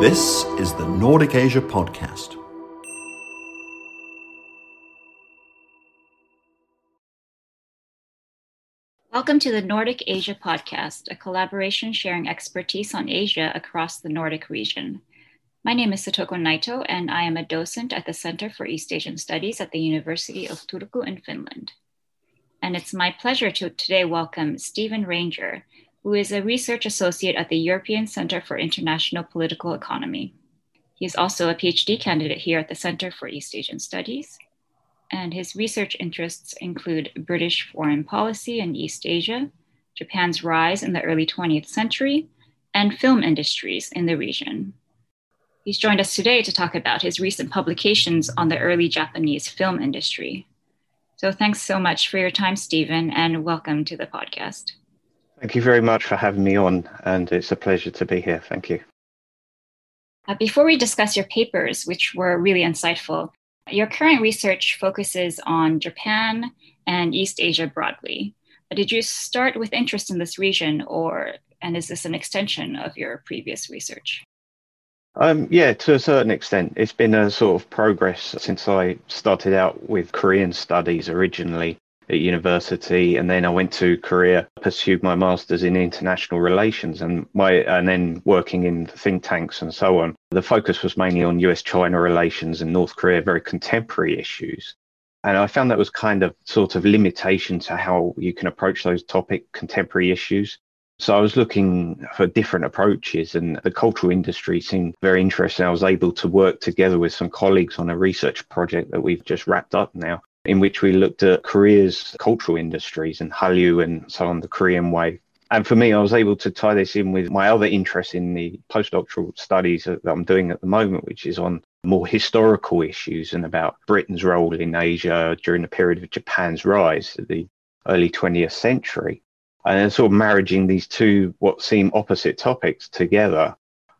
This is the Nordic Asia Podcast. Welcome to the Nordic Asia Podcast, a collaboration sharing expertise on Asia across the Nordic region. My name is Satoko Naito, and I am a docent at the Center for East Asian Studies at the University of Turku in Finland. And it's my pleasure to today welcome Stephen Ranger, who is a research associate at the European Center for International Political Economy. He is also a PhD candidate here at the Center for East Asian Studies. And his research interests include British foreign policy in East Asia, Japan's rise in the early 20th century, and film industries in the region. He's joined us today to talk about his recent publications on the early Japanese film industry. So thanks so much for your time, Stephen, and welcome to the podcast. Thank you very much for having me on, and it's a pleasure to be here. Thank you. Uh, before we discuss your papers, which were really insightful, your current research focuses on Japan and East Asia broadly. Did you start with interest in this region, or and is this an extension of your previous research? Um, yeah, to a certain extent. It's been a sort of progress since I started out with Korean studies originally at university, and then I went to Korea, pursued my masters in international relations, and my and then working in think tanks and so on. The focus was mainly on U.S.-China relations and North Korea, very contemporary issues. And I found that was kind of sort of limitation to how you can approach those topic contemporary issues. So I was looking for different approaches, and the cultural industry seemed very interesting. I was able to work together with some colleagues on a research project that we've just wrapped up now, in which we looked at Korea's cultural industries and Hallyu and so on, the Korean way. And for me, I was able to tie this in with my other interest in the postdoctoral studies that I'm doing at the moment, which is on more historical issues and about Britain's role in Asia during the period of Japan's rise, to the early 20th century. And sort of marrying these two, what seem opposite topics together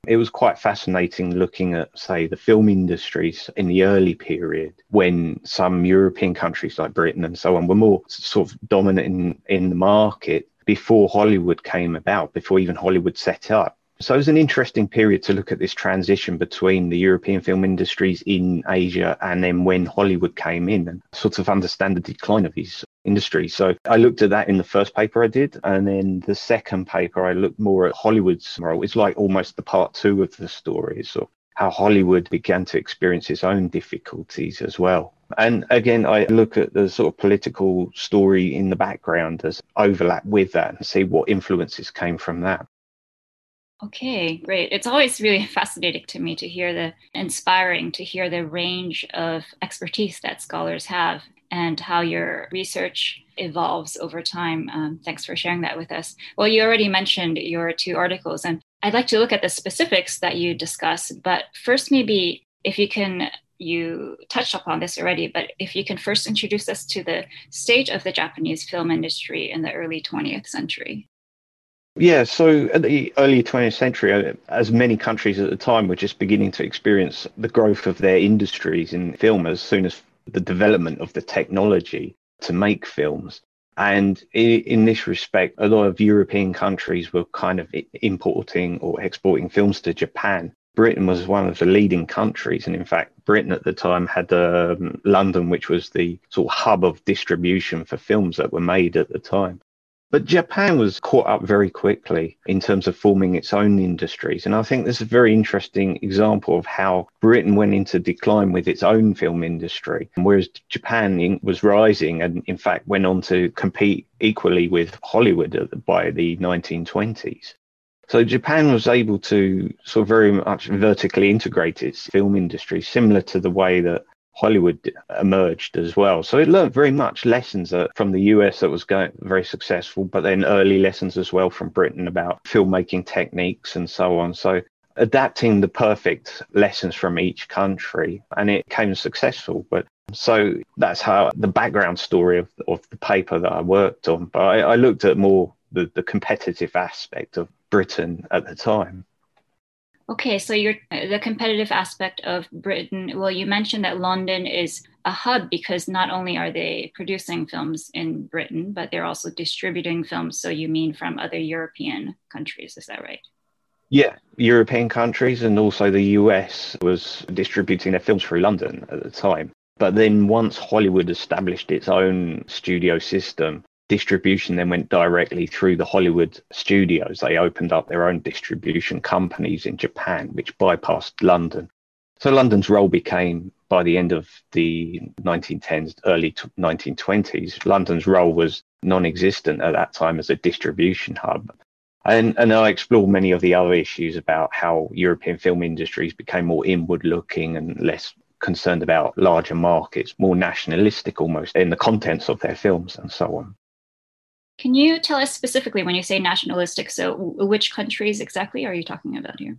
it was quite fascinating looking at, say, the film industries in the early period when some European countries like Britain and so on were more sort of dominant in, in the market before Hollywood came about, before even Hollywood set up. So it was an interesting period to look at this transition between the European film industries in Asia and then when Hollywood came in and sort of understand the decline of these industries. So I looked at that in the first paper I did. And then the second paper, I looked more at Hollywood's role. It's like almost the part two of the story. So how Hollywood began to experience its own difficulties as well. And again, I look at the sort of political story in the background as overlap with that and see what influences came from that. Okay, great. It's always really fascinating to me to hear the inspiring to hear the range of expertise that scholars have and how your research evolves over time. Um, thanks for sharing that with us. Well, you already mentioned your two articles, and I'd like to look at the specifics that you discuss. But first, maybe if you can, you touched upon this already, but if you can first introduce us to the state of the Japanese film industry in the early 20th century. Yeah, so at the early 20th century, uh, as many countries at the time were just beginning to experience the growth of their industries in film as soon as the development of the technology to make films. And in, this respect, a lot of European countries were kind of importing or exporting films to Japan. Britain was one of the leading countries. And in fact, Britain at the time had um, London, which was the sort of hub of distribution for films that were made at the time. But Japan was caught up very quickly in terms of forming its own industries. And I think this is a very interesting example of how Britain went into decline with its own film industry, whereas Japan was rising and, in fact, went on to compete equally with Hollywood by the 1920s. So Japan was able to sort of very much vertically integrate its film industry, similar to the way that Hollywood emerged as well. So it learned very much lessons uh, from the US that was going very successful, but then early lessons as well from Britain about filmmaking techniques and so on. So adapting the perfect lessons from each country and it came successful. But so that's how the background story of, of the paper that I worked on. But I, I looked at more the, the competitive aspect of Britain at the time. Okay, so you're uh, the competitive aspect of Britain. Well, you mentioned that London is a hub because not only are they producing films in Britain, but they're also distributing films. So you mean from other European countries? Is that right? Yeah, European countries and also the US was distributing their films through London at the time. But then once Hollywood established its own studio system, distribution then went directly through the Hollywood studios. They opened up their own distribution companies in Japan, which bypassed London. So London's role became, by the end of the 1910s, early 1920s, London's role was non existent at that time as a distribution hub. And, and I explore many of the other issues about how European film industries became more inward looking and less concerned about larger markets, more nationalistic almost in the contents of their films and so on. Can you tell us specifically when you say nationalistic? So, which countries exactly are you talking about here?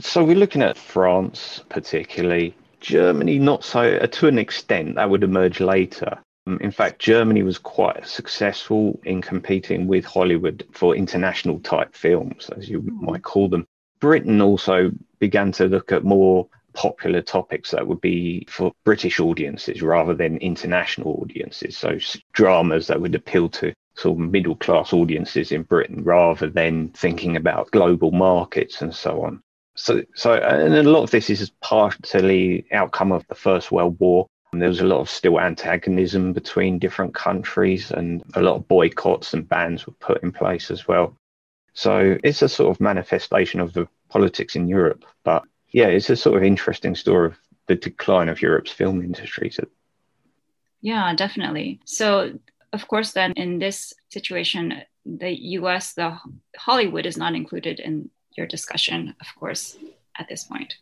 So, we're looking at France, particularly. Germany, not so, to an extent, that would emerge later. Um, in fact, Germany was quite successful in competing with Hollywood for international type films, as you mm. might call them. Britain also began to look at more popular topics that would be for British audiences rather than international audiences. So, dramas that would appeal to sort of middle class audiences in Britain rather than thinking about global markets and so on. So, so, and a lot of this is partly outcome of the First World War And there was a lot of still antagonism between different countries, and a lot of boycotts and bans were put in place as well. So it's a sort of manifestation of the politics in Europe. But yeah, it's a sort of interesting story of the decline of Europe's film industries. Yeah, definitely. So, of course, then in this situation, the US, the Hollywood is not included in your discussion, of course, at this point.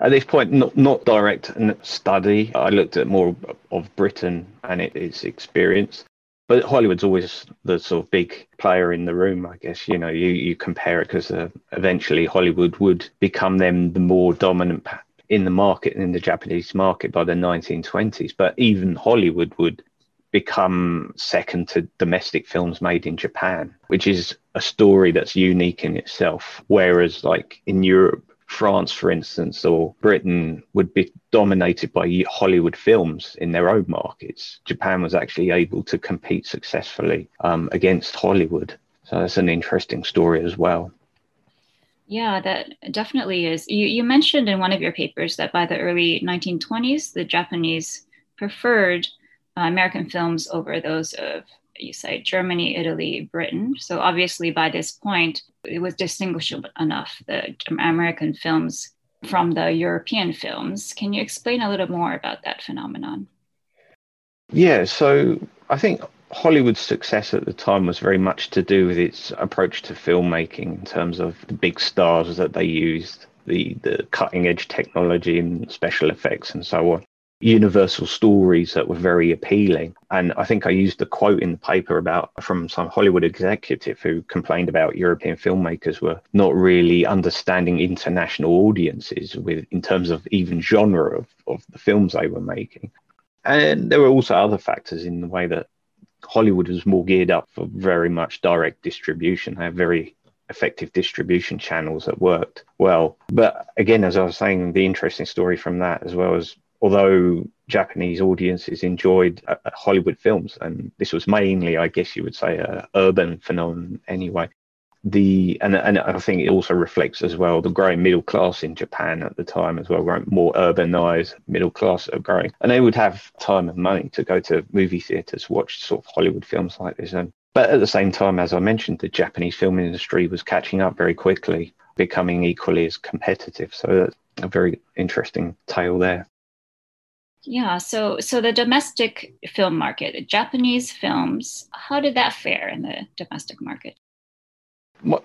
At this point, not not direct study. I looked at more of Britain and its experience. But Hollywood's always the sort of big player in the room, I guess. You know, you, you compare it because uh, eventually Hollywood would become then the more dominant in the market, in the Japanese market by the 1920s. But even Hollywood would become second to domestic films made in Japan, which is a story that's unique in itself. Whereas, like in Europe, France, for instance, or Britain would be dominated by Hollywood films in their own markets. Japan was actually able to compete successfully um, against Hollywood. So that's an interesting story as well. Yeah, that definitely is. You, you mentioned in one of your papers that by the early 1920s, the Japanese preferred uh, American films over those of you say Germany, Italy, Britain. So obviously by this point, it was distinguishable enough the American films from the European films. Can you explain a little more about that phenomenon? Yeah, so I think Hollywood's success at the time was very much to do with its approach to filmmaking in terms of the big stars that they used, the, the cutting edge technology and special effects and so on universal stories that were very appealing. And I think I used a quote in the paper about from some Hollywood executive who complained about European filmmakers were not really understanding international audiences with in terms of even genre of, of the films they were making. And there were also other factors in the way that Hollywood was more geared up for very much direct distribution. They have very effective distribution channels that worked well. But again, as I was saying, the interesting story from that, as well as although Japanese audiences enjoyed uh, uh, Hollywood films, and this was mainly, I guess you would say, a urban phenomenon anyway. The and and I think it also reflects as well the growing middle class in Japan at the time as well, more urbanized middle class are growing, and they would have time and money to go to movie theaters, watch sort of Hollywood films like this, and but at the same time, as I mentioned, the Japanese film industry was catching up very quickly, becoming equally as competitive. So that's a very interesting tale there. Yeah, so so the domestic film market, Japanese films, how did that fare in the domestic market?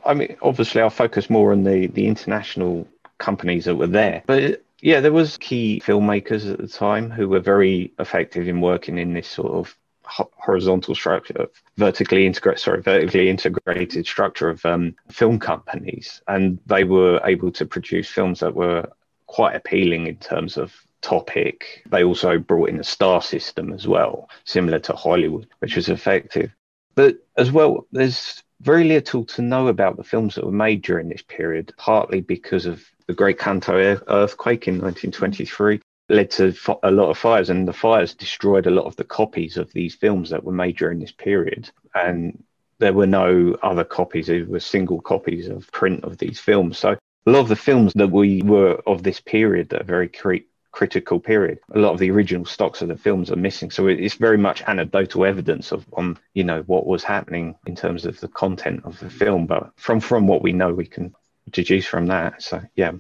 I mean, obviously, I'll focus more on the the international companies that were there, but yeah, there was key filmmakers at the time who were very effective in working in this sort of horizontal structure, vertically integrated, sorry, vertically integrated structure of um, film companies, and they were able to produce films that were quite appealing in terms of topic. They also brought in a star system as well, similar to Hollywood, which was effective. But as well, there's very little to know about the films that were made during this period, partly because of the Great Kanto earthquake in 1923 led to a lot of fires and the fires destroyed a lot of the copies of these films that were made during this period and there were no other copies. It were single copies of print of these films. So a lot of the films that we were of this period that are very cre- critical period. A lot of the original stocks of the films are missing, so it's very much anecdotal evidence of on you know what was happening in terms of the content of the film. But from from what we know, we can deduce from that. So yeah.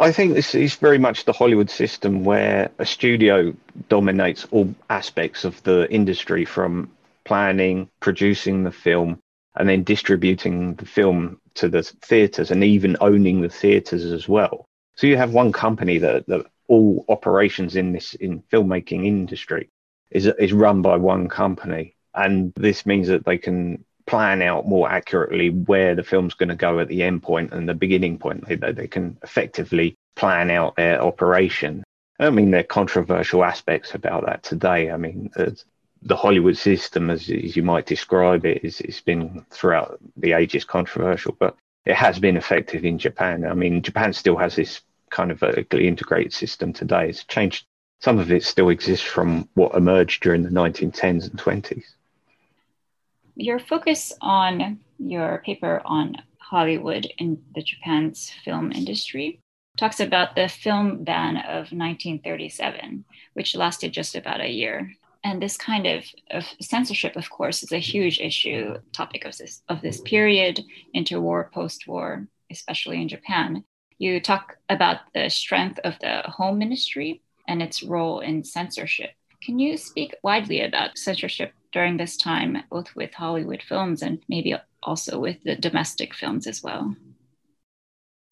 I think this is very much the Hollywood system where a studio dominates all aspects of the industry from planning, producing the film, and then distributing the film to the theaters and even owning the theaters as well. So you have one company that, that all operations in this in filmmaking industry is is run by one company, and this means that they can plan out more accurately where the film's going to go at the end point and the beginning point. They, they can effectively plan out their operation. I don't mean there are controversial aspects about that today. I mean, uh, the Hollywood system, as, as you might describe it, is it's been throughout the ages controversial, but it has been effective in Japan. I mean, Japan still has this kind of vertically integrated system today. It's changed. Some of it still exists from what emerged during the 1910s and 20s. Your focus on your paper on Hollywood in the Japan's film industry talks about the film ban of 1937, which lasted just about a year. And this kind of, of censorship, of course, is a huge issue, topic of this of this period, interwar, post-war, especially in Japan. You talk about the strength of the home ministry and its role in censorship. Can you speak widely about censorship during this time, both with Hollywood films and maybe also with the domestic films as well?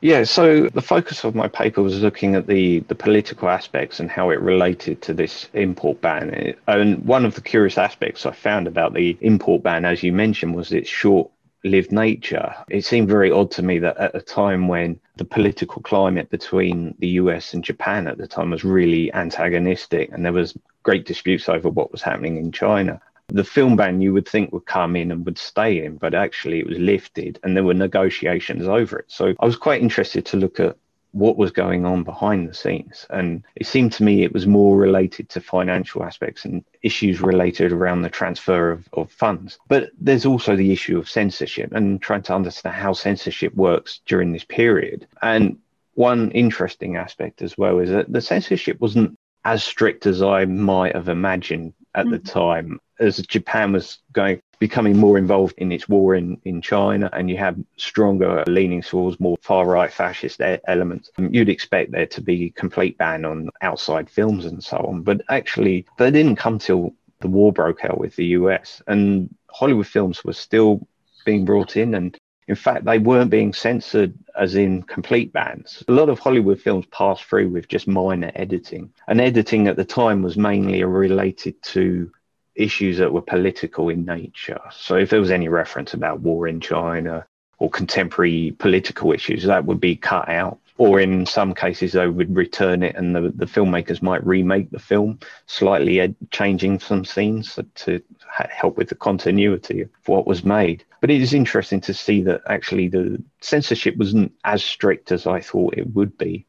Yeah, so the focus of my paper was looking at the, the political aspects and how it related to this import ban. And one of the curious aspects I found about the import ban, as you mentioned, was its short lived nature. It seemed very odd to me that at a time when the political climate between the US and Japan at the time was really antagonistic and there was great disputes over what was happening in China. The film ban you would think would come in and would stay in, but actually it was lifted and there were negotiations over it. So I was quite interested to look at what was going on behind the scenes. And it seemed to me it was more related to financial aspects and issues related around the transfer of, of funds. But there's also the issue of censorship and trying to understand how censorship works during this period. And one interesting aspect as well is that the censorship wasn't as strict as I might have imagined at mm-hmm. the time as Japan was going becoming more involved in its war in, in China and you have stronger leanings towards more far right fascist elements, um, you'd expect there to be complete ban on outside films and so on. But actually, they didn't come till the war broke out with the US and Hollywood films were still being brought in and in fact, they weren't being censored as in complete bans. A lot of Hollywood films passed through with just minor editing. And editing at the time was mainly related to issues that were political in nature. So if there was any reference about war in China or contemporary political issues, that would be cut out. Or in some cases, they would return it and the, the filmmakers might remake the film, slightly ed- changing some scenes to help with the continuity of what was made. But it is interesting to see that actually the censorship wasn't as strict as I thought it would be.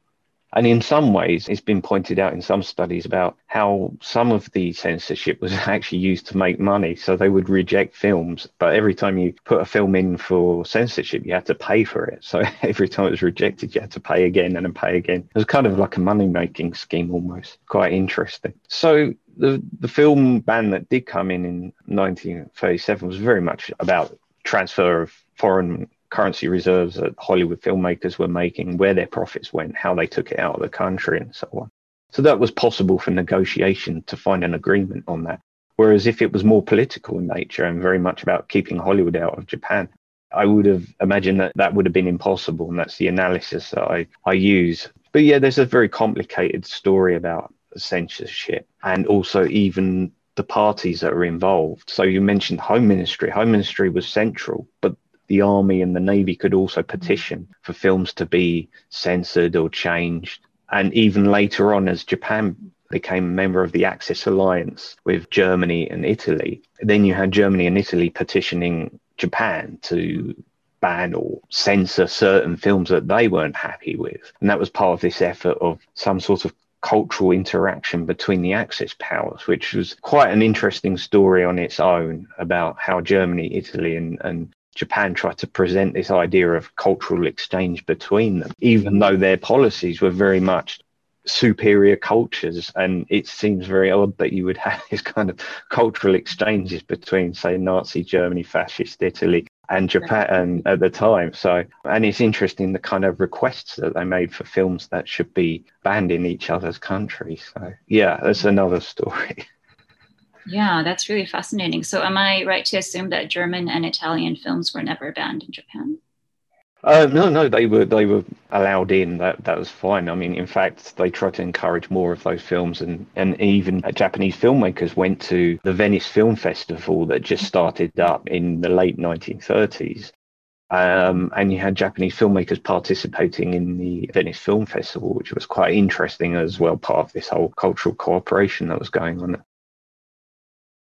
And in some ways, it's been pointed out in some studies about how some of the censorship was actually used to make money. So they would reject films, but every time you put a film in for censorship, you had to pay for it. So every time it was rejected, you had to pay again and then pay again. It was kind of like a money making scheme almost. Quite interesting. So the, the film ban that did come in in 1937 was very much about transfer of foreign currency reserves that Hollywood filmmakers were making, where their profits went, how they took it out of the country, and so on. So that was possible for negotiation to find an agreement on that. Whereas if it was more political in nature and very much about keeping Hollywood out of Japan, I would have imagined that that would have been impossible. And that's the analysis that I, I use. But yeah, there's a very complicated story about censorship and also even the parties that are involved. So you mentioned Home Ministry. Home Ministry was central, but the army and the navy could also petition for films to be censored or changed. And even later on, as Japan became a member of the Axis alliance with Germany and Italy, then you had Germany and Italy petitioning Japan to ban or censor certain films that they weren't happy with. And that was part of this effort of some sort of cultural interaction between the Axis powers, which was quite an interesting story on its own about how Germany, Italy, and, and Japan tried to present this idea of cultural exchange between them, even though their policies were very much superior cultures. And it seems very odd that you would have this kind of cultural exchanges between, say, Nazi Germany, fascist Italy, and Japan at the time. So, and it's interesting the kind of requests that they made for films that should be banned in each other's countries. So, yeah, that's another story. Yeah, that's really fascinating. So, am I right to assume that German and Italian films were never banned in Japan? Uh, no, no, they were they were allowed in. That that was fine. I mean, in fact, they tried to encourage more of those films, and and even Japanese filmmakers went to the Venice Film Festival that just started up in the late 1930s. Um, and you had Japanese filmmakers participating in the Venice Film Festival, which was quite interesting as well, part of this whole cultural cooperation that was going on.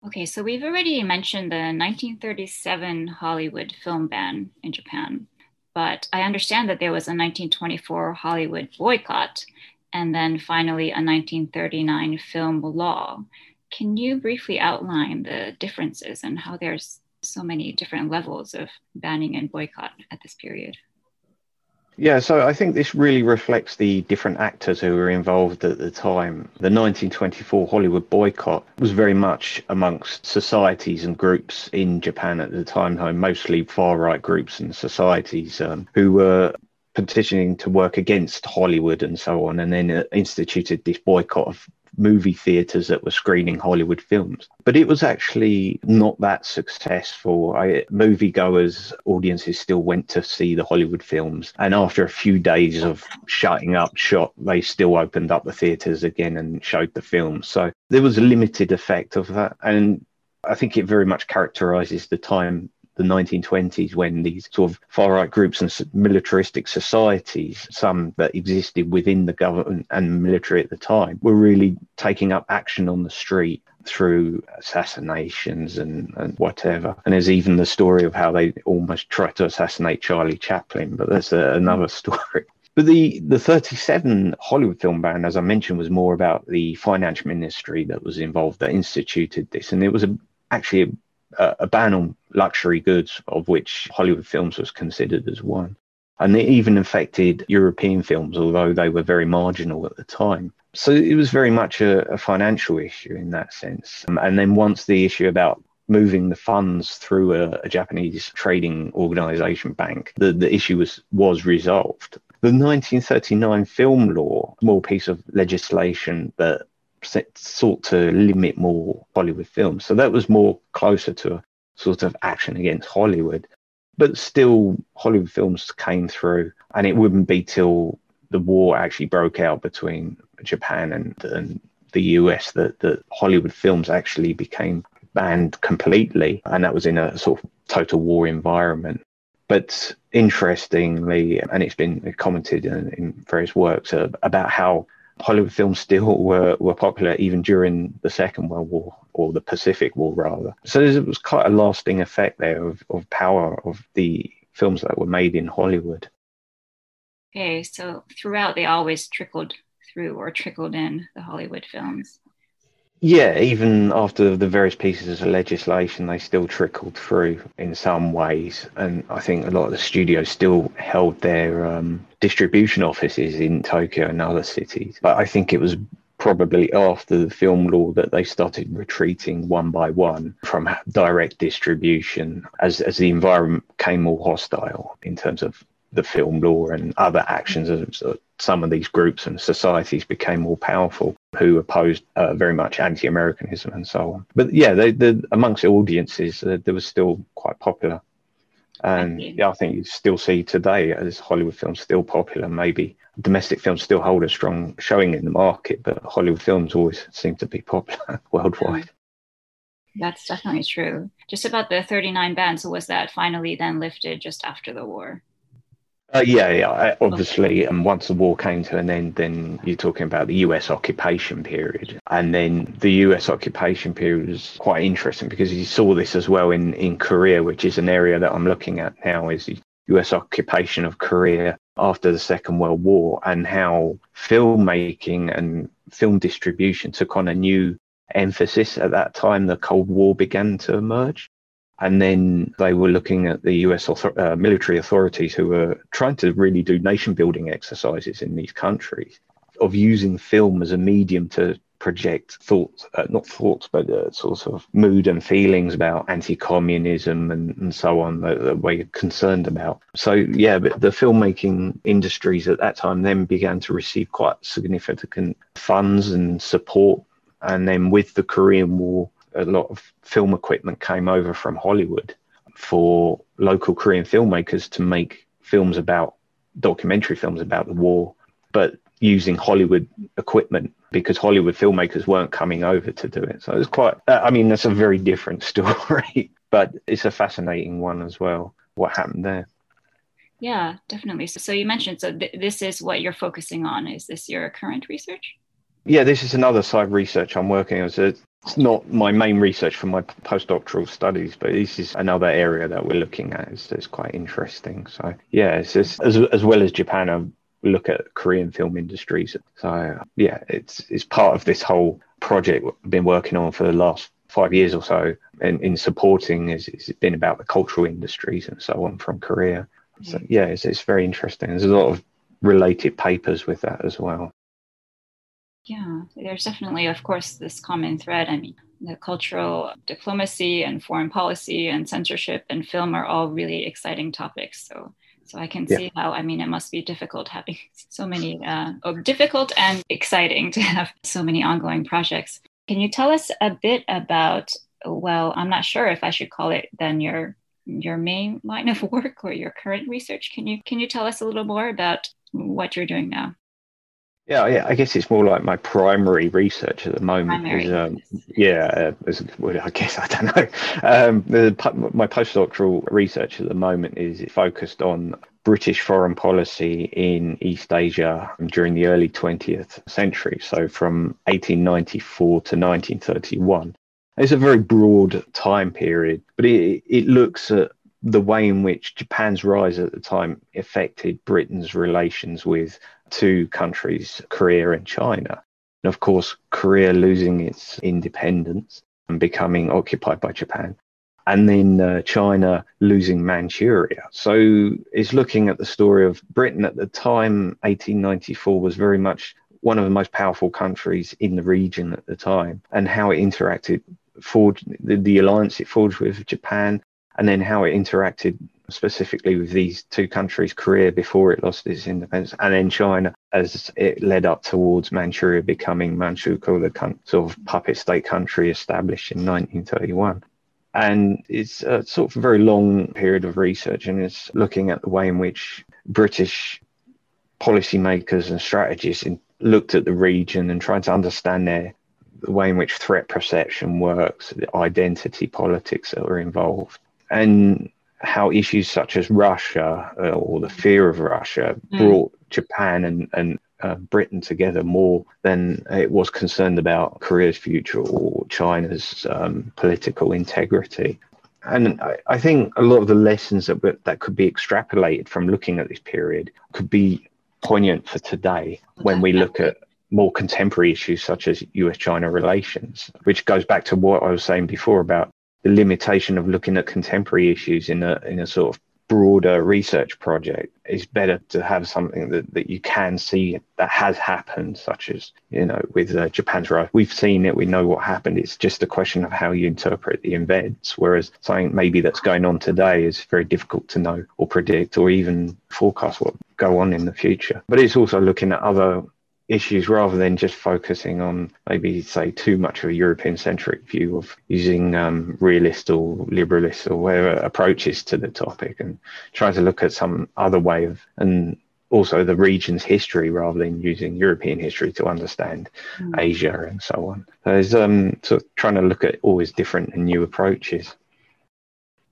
Okay, so we've already mentioned the 1937 Hollywood film ban in Japan. But I understand that there was a 1924 Hollywood boycott and then finally a 1939 film law. Can you briefly outline the differences and how there's so many different levels of banning and boycott at this period? Yeah, so I think this really reflects the different actors who were involved at the time. The 1924 Hollywood boycott was very much amongst societies and groups in Japan at the time, mostly far right groups and societies um, who were petitioning to work against Hollywood and so on, and then uh, instituted this boycott of movie theaters that were screening Hollywood films. But it was actually not that successful. I, moviegoers, audiences still went to see the Hollywood films. And after a few days of shutting up shop, they still opened up the theaters again and showed the films. So there was a limited effect of that. And I think it very much characterizes the time the 1920s when these sort of far right groups and militaristic societies, some that existed within the government and military at the time, were really taking up action on the street through assassinations and, and whatever. And there's even the story of how they almost tried to assassinate Charlie Chaplin, but that's a, another story. But the, the 37 Hollywood film ban, as I mentioned, was more about the finance ministry that was involved that instituted this. And it was a, actually a, ban on luxury goods, of which Hollywood films was considered as one. And it even affected European films, although they were very marginal at the time. So it was very much a, a financial issue in that sense. Um, and then once the issue about moving the funds through a, a Japanese trading organization bank, the, the issue was, was resolved. The 1939 film law, small piece of legislation that sought to limit more Hollywood films. So that was more closer to a sort of action against Hollywood. But still, Hollywood films came through, and it wouldn't be till the war actually broke out between Japan and, and the US that, that Hollywood films actually became banned completely. And that was in a sort of total war environment. But interestingly, and it's been commented in, in various works uh, about how Hollywood films still were, were popular even during the Second World War or the Pacific War, rather. So there was quite a lasting effect there of, of power of the films that were made in Hollywood. Okay, so throughout they always trickled through or trickled in the Hollywood films. Yeah, even after the various pieces of legislation, they still trickled through in some ways. And I think a lot of the studios still held their um, distribution offices in Tokyo and other cities. But I think it was probably after the film law that they started retreating one by one from direct distribution as, as the environment became more hostile in terms of the film law and other actions of some of these groups and societies became more powerful who opposed uh, very much anti-Americanism and so on. But yeah, they, they, amongst audiences, uh, they were still quite popular. And yeah, I think you still see today as Hollywood films still popular. Maybe domestic films still hold a strong showing in the market, but Hollywood films always seem to be popular worldwide. That's definitely true. Just about the 39 bans, was that finally then lifted just after the war? Uh, yeah, yeah, obviously, and um, once the war came to an end, then you're talking about the U.S. occupation period, and then the U.S. occupation period was quite interesting because you saw this as well in in Korea, which is an area that I'm looking at now, is the U.S. occupation of Korea after the Second World War, and how filmmaking and film distribution took on a new emphasis at that time. The Cold War began to emerge. And then they were looking at the US author- uh, military authorities who were trying to really do nation building exercises in these countries of using film as a medium to project thoughts, uh, not thoughts, but uh, sort of mood and feelings about anti-communism and, and so on that, that we're concerned about. So yeah, but the filmmaking industries at that time then began to receive quite significant funds and support. And then with the Korean War, a lot of film equipment came over from Hollywood for local Korean filmmakers to make films about documentary films about the war, but using Hollywood equipment because Hollywood filmmakers weren't coming over to do it. So it's quite, uh, I mean, that's a very different story, but it's a fascinating one as well. What happened there? Yeah, definitely. So, so you mentioned, so th- this is what you're focusing on. Is this your current research? Yeah, this is another side research I'm working on. So it's not my main research for my postdoctoral studies, but this is another area that we're looking at. It's, it's quite interesting. So yeah, it's just, as as well as Japan, I look at Korean film industries. So yeah, it's it's part of this whole project I've been working on for the last five years or so, and in supporting is it's been about the cultural industries and so on from Korea. So mm. yeah, it's it's very interesting. There's a lot of related papers with that as well. Yeah, there's definitely, of course, this common thread. I mean, the cultural diplomacy and foreign policy and censorship and film are all really exciting topics. So, so I can yeah. see how. I mean, it must be difficult having so many, uh, oh, difficult and exciting to have so many ongoing projects. Can you tell us a bit about? Well, I'm not sure if I should call it then your your main line of work or your current research. Can you can you tell us a little more about what you're doing now? Yeah, yeah, I guess it's more like my primary research at the moment. Is, um, yeah, uh, well, I guess I don't know. Um, the, my postdoctoral research at the moment is focused on British foreign policy in East Asia during the early 20th century, so from 1894 to 1931. It's a very broad time period, but it, it looks at the way in which Japan's rise at the time affected Britain's relations with two countries, Korea and China. And of course, Korea losing its independence and becoming occupied by Japan. And then uh, China losing Manchuria. So it's looking at the story of Britain at the time, 1894 was very much one of the most powerful countries in the region at the time, and how it interacted, forged the, the alliance it forged with Japan, and then how it interacted specifically with these two countries, Korea before it lost its independence, and then China as it led up towards Manchuria becoming Manchukuo, the sort of puppet state country established in 1931. And it's a sort of very long period of research, and it's looking at the way in which British policymakers and strategists looked at the region and tried to understand their the way in which threat perception works, the identity politics that were involved. And how issues such as Russia uh, or the fear of Russia mm. brought Japan and, and uh, Britain together more than it was concerned about Korea's future or China's um, political integrity. And I, I, think a lot of the lessons that, that could be extrapolated from looking at this period could be poignant for today when we look at more contemporary issues such as US China relations, which goes back to what I was saying before about the limitation of looking at contemporary issues in a in a sort of broader research project is better to have something that, that you can see that has happened such as you know with uh, japan's rise. We've seen it we know what happened. It's just a question of how you interpret the events whereas something maybe that's going on today is very difficult to know or predict or even forecast what go on in the future. But it's also looking at other issues rather than just focusing on maybe say too much of a European centric view of using um, realist or liberalist or whatever approaches to the topic and try to look at some other way of and also the region's history rather than using European history to understand mm. Asia and so on. So there's um, sort of trying to look at always different and new approaches.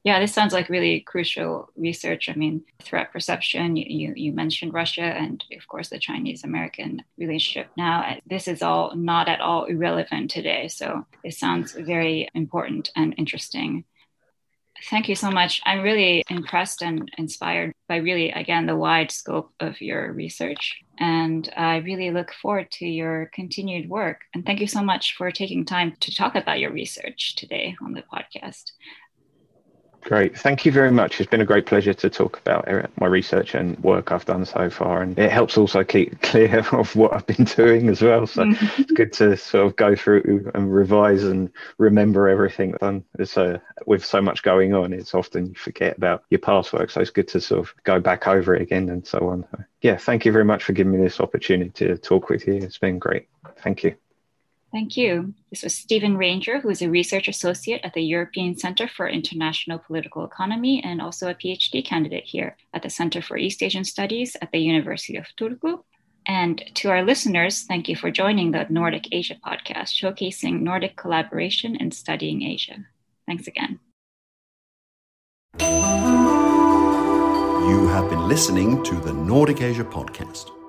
Yeah, this sounds like really crucial research. I mean, threat perception, you, you, you mentioned Russia and, of course, the Chinese American relationship. Now, this is all not at all irrelevant today. So it sounds very important and interesting. Thank you so much. I'm really impressed and inspired by really, again, the wide scope of your research. And I really look forward to your continued work. And thank you so much for taking time to talk about your research today on the podcast. Great. Thank you very much. It's been a great pleasure to talk about my research and work I've done so far. And it helps also keep clear of what I've been doing as well. So it's good to sort of go through and revise and remember everything done. It's uh, with so much going on, it's often you forget about your past work. So it's good to sort of go back over it again and so on. Yeah, thank you very much for giving me this opportunity to talk with you. It's been great. Thank you. Thank you. This was Stephen Ranger, who is a research associate at the European Center for International Political Economy and also a PhD candidate here at the Center for East Asian Studies at the University of Turku. And to our listeners, thank you for joining the Nordic Asia podcast, showcasing Nordic collaboration in studying Asia. Thanks again. You have been listening to the Nordic Asia podcast.